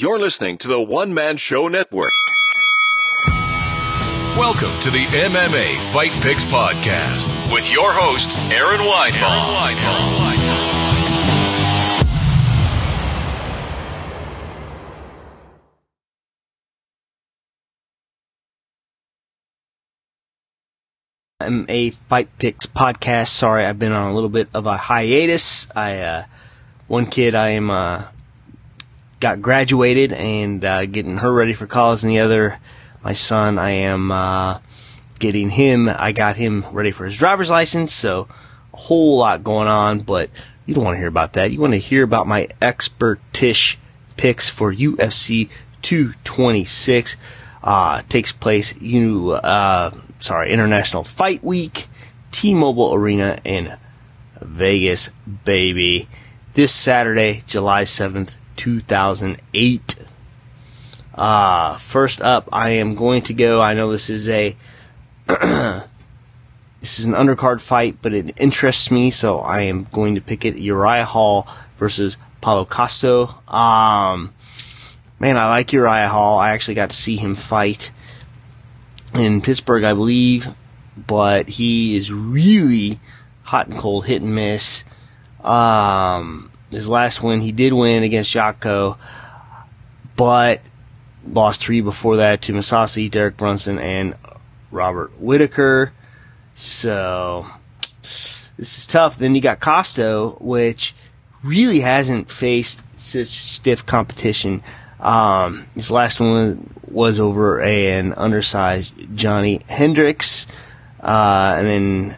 You're listening to the One Man Show Network. Welcome to the MMA Fight Picks Podcast with your host, Aaron Weinbaum. Aaron Weinbaum. MMA Fight Picks podcast. Sorry, I've been on a little bit of a hiatus. I, uh, one kid I am, uh, got graduated and, uh, getting her ready for college and the other, my son, I am, uh, getting him, I got him ready for his driver's license, so a whole lot going on, but you don't want to hear about that. You want to hear about my expertish picks for UFC 226. Uh, takes place, you, uh, sorry, International Fight Week, T-Mobile Arena in Vegas, baby. This Saturday, July 7th, 2008. Uh, first up, I am going to go, I know this is a, this is an undercard fight, but it interests me, so I am going to pick it. Uriah Hall versus Paulo Costa. Um, man, I like Uriah Hall. I actually got to see him fight in Pittsburgh, I believe, but he is really hot and cold, hit and miss. Um, his last win, he did win against Jotko, but lost three before that to Mousasi, Derek Brunson, and Robert Whitaker. So this is tough. Then you got Costa, which really hasn't faced such stiff competition. Um, his last one was over an undersized Johnny Hendricks, uh, and then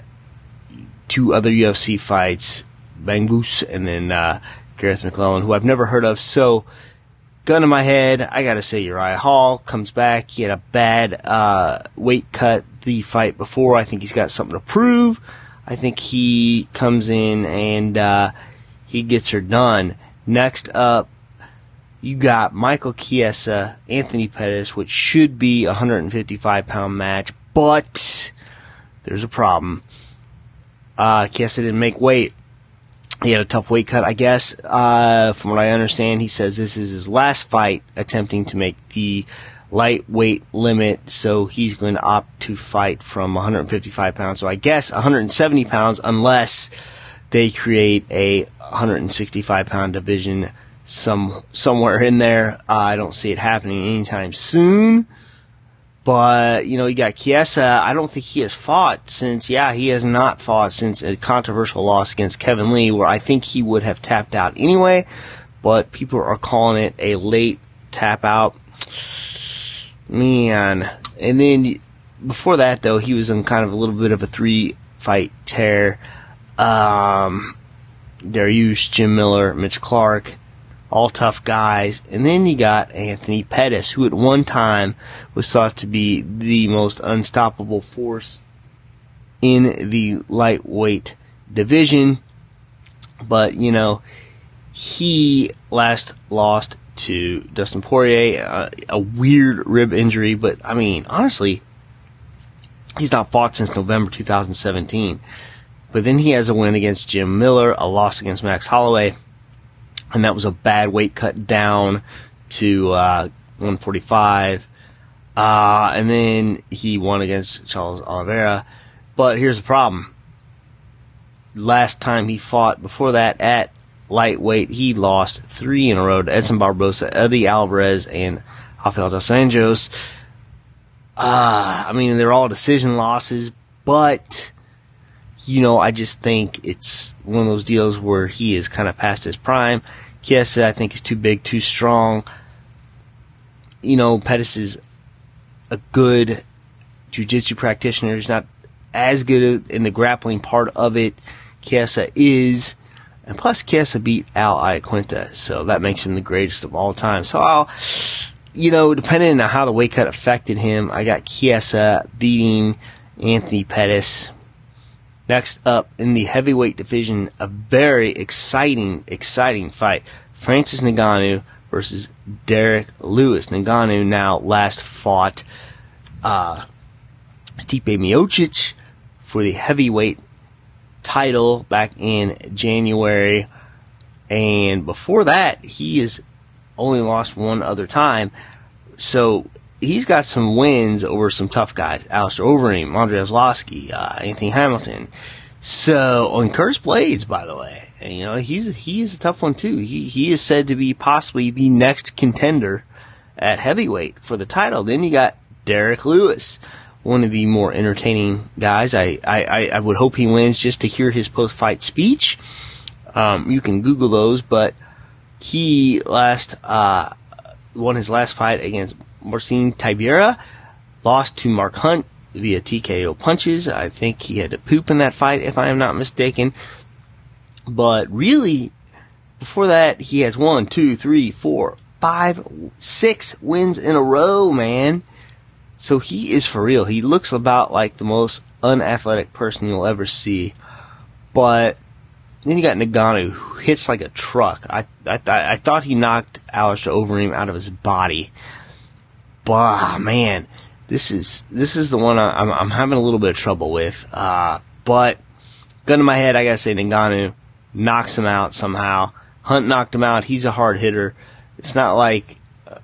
two other UFC fights, Bangus and then uh, Gareth McClellan, who I've never heard of. So, gun in my head, I gotta say Uriah Hall comes back. He had a bad uh, weight cut the fight before. I think he's got something to prove. I think he comes in and uh, he gets her done. Next up, you got Michael Chiesa, Anthony Pettis, which should be a 155 pound match, but there's a problem. Uh, Chiesa didn't make weight. He had a tough weight cut, I guess. Uh, from what I understand, he says this is his last fight attempting to make the lightweight limit, so he's going to opt to fight from 155 pounds. So I guess 170 pounds, unless they create a 165 pound division some somewhere in there. Uh, I don't see it happening anytime soon. But you know, you got Chiesa. I don't think he has fought since. Yeah, he has not fought since a controversial loss against Kevin Lee, where I think he would have tapped out anyway. But people are calling it a late tap out. Man, and then before that, though, he was in kind of a little bit of a three fight tear. Um, Dariush, Jim Miller, Mitch Clark all tough guys. And then you got Anthony Pettis, who at one time was thought to be the most unstoppable force in the lightweight division. But, you know, he last lost to Dustin Poirier, uh, a weird rib injury, but I mean, honestly, he's not fought since November 2017. But then he has a win against Jim Miller, a loss against Max Holloway, and that was a bad weight cut down to uh, 145. Uh, and then he won against Charles Oliveira. But here's the problem. Last time he fought before that at lightweight, he lost three in a row to Edson Barbosa, Eddie Alvarez, and Rafael dos Anjos. Uh, I mean, they're all decision losses, but you know, I just think it's one of those deals where he is kind of past his prime. Chiesa, I think, is too big, too strong. You know, Pettis is a good jiu-jitsu practitioner. He's not as good in the grappling part of it. Chiesa is. And plus, Chiesa beat Al Iaquinta, so that makes him the greatest of all time. So I'll, you know, depending on how the weight cut affected him, I got Chiesa beating Anthony Pettis. Next up in the heavyweight division, a very exciting, exciting fight. Francis Ngannou versus Derrick Lewis. Ngannou now last fought uh, Stipe Miocic for the heavyweight title back in January. And before that, he has only lost one other time. So he's got some wins over some tough guys. Alistair Overeem, Andre Arlovski, uh, Anthony Hamilton. So, on Curtis Blaydes, by the way, and, you know, he's, he is a tough one too. He, he is said to be possibly the next contender at heavyweight for the title. Then you got Derrick Lewis, one of the more entertaining guys. I, I, I would hope he wins just to hear his post fight speech. Um, you can Google those, but he last, uh, won his last fight against Marcin Tybura, lost to Mark Hunt via TKO punches. I think he had to poop in that fight, if I am not mistaken. But really, before that, he has one, two, three, four, five, six wins in a row, man. So he is for real. He looks about like the most unathletic person you'll ever see. But then you got Ngannou, who hits like a truck. I I, I thought he knocked Alistair Overeem out of his body. Bah, man, this is this is the one I, am I'm, I'm having a little bit of trouble with. Uh, but gun to my head, I gotta say Ngannou knocks him out somehow. Hunt knocked him out. He's a hard hitter. It's not like, uh,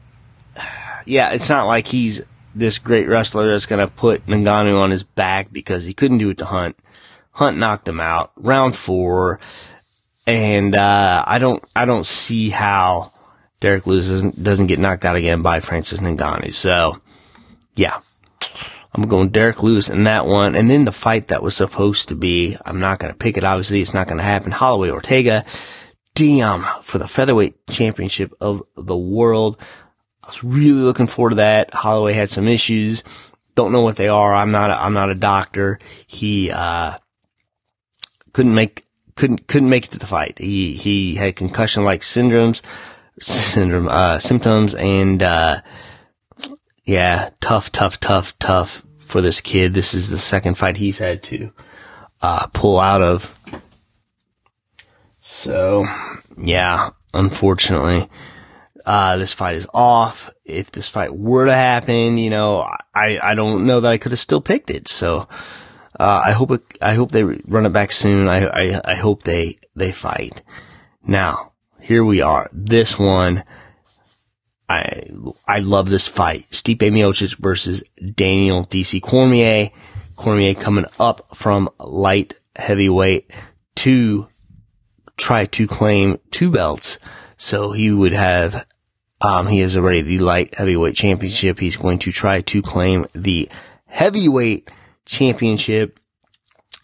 yeah, it's not like he's this great wrestler that's gonna put Ngannou on his back because he couldn't do it to Hunt. Hunt knocked him out round four, and uh, I don't I don't see how Derrick Lewis doesn't, doesn't get knocked out again by Francis Ngannou. So yeah, I'm going Derrick Lewis in that one, and then the fight that was supposed to be I'm not gonna pick it. Obviously, it's not gonna happen. Holloway Ortega, Diem for the featherweight championship of the world. I was really looking forward to that. Holloway had some issues. Don't know what they are. I'm not. A, I'm not a doctor. He uh, couldn't make couldn't couldn't make it to the fight. He he had concussion like syndromes, syndrome uh, symptoms, and uh, yeah, tough, tough, tough, tough for this kid. This is the second fight he's had to uh, pull out of. So yeah, unfortunately. Uh, this fight is off. If this fight were to happen, you know, I, I don't know that I could have still picked it. So, uh, I hope it, I hope they run it back soon. I, I, I hope they, they fight. Now, here we are. This one, I, I love this fight. Stipe Miocic versus Daniel DC Cormier. Cormier coming up from light heavyweight to try to claim two belts. So he would have, um, he is already the light heavyweight championship. He's going to try to claim the heavyweight championship.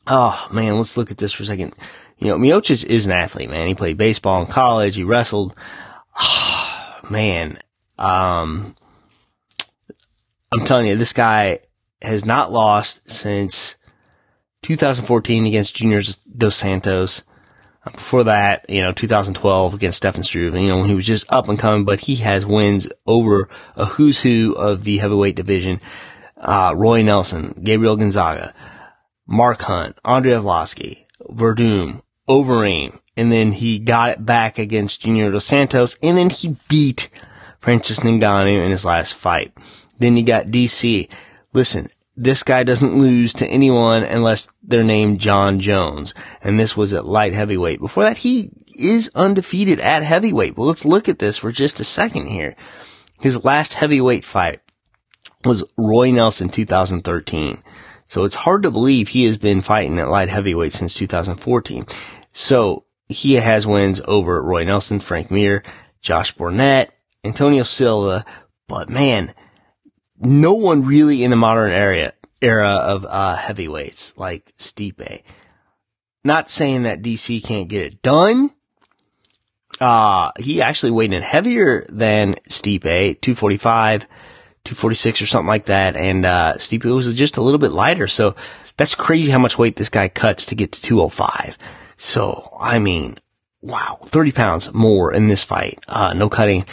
Oh man, let's look at this for a second. You know, Miocic is an athlete, man. He played baseball in college. He wrestled. Oh, man, um, I'm telling you, this guy has not lost since 2014 against Junior Dos Santos. Before that, you know, 2012 against Stefan Struve, you know, when he was just up and coming, but he has wins over a who's who of the heavyweight division uh, Roy Nelson, Gabriel Gonzaga, Mark Hunt, Andre Arlovski, Werdum, Overeem, and then he got it back against Junior Dos Santos, and then he beat Francis Ngannou in his last fight. Then he got DC. Listen, this guy doesn't lose to anyone unless they're named Jon Jones. And this was at light heavyweight. Before that, he is undefeated at heavyweight. But let's look at this for just a second here. His last heavyweight fight was Roy Nelson 2013. So it's hard to believe he has been fighting at light heavyweight since 2014. So he has wins over Roy Nelson, Frank Mir, Josh Barnett, Antonio Silva, but man, no one really in the modern era era of uh, heavyweights like Stipe. Not saying that DC can't get it done. Uh, he actually weighed in heavier than Stipe, 245, 246 or something like that. And, uh, Stipe was just a little bit lighter. So that's crazy how much weight this guy cuts to get to 205. So, I mean, wow, 30 pounds more in this fight. Uh, no cutting.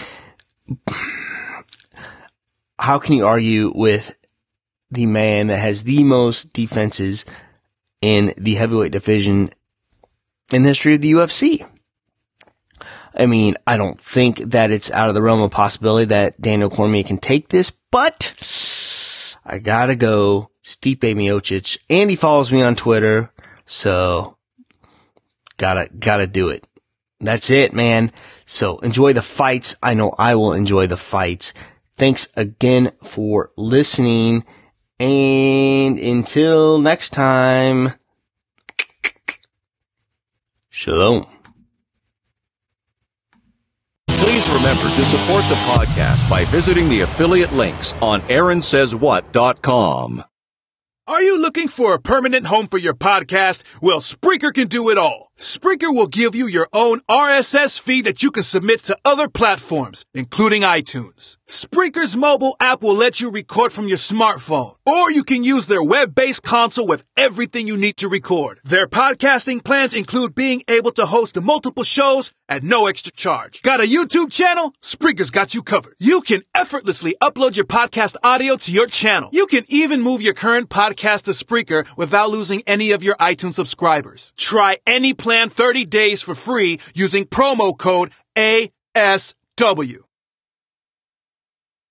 How can you argue with the man that has the most defenses in the heavyweight division in the history of the UFC? I mean, I don't think that it's out of the realm of possibility that Daniel Cormier can take this, but I gotta go Stipe Miocic, and he follows me on Twitter, so gotta gotta do it. that's it, man. So enjoy the fights. I know I will enjoy the fights. Thanks again for listening. And until next time, shalom. Please remember to support the podcast by visiting the affiliate links on AaronSaysWhat.com. Are you looking for a permanent home for your podcast? Well, Spreaker can do it all. Spreaker will give you your own RSS feed that you can submit to other platforms, including iTunes. Spreaker's mobile app will let you record from your smartphone, or you can use their web-based console with everything you need to record. Their podcasting plans include being able to host multiple shows at no extra charge. Got a YouTube channel? Spreaker's got you covered. You can effortlessly upload your podcast audio to your channel. You can even move your current podcast to Spreaker without losing any of your iTunes subscribers. Try any plan 30 days for free using promo code ASW.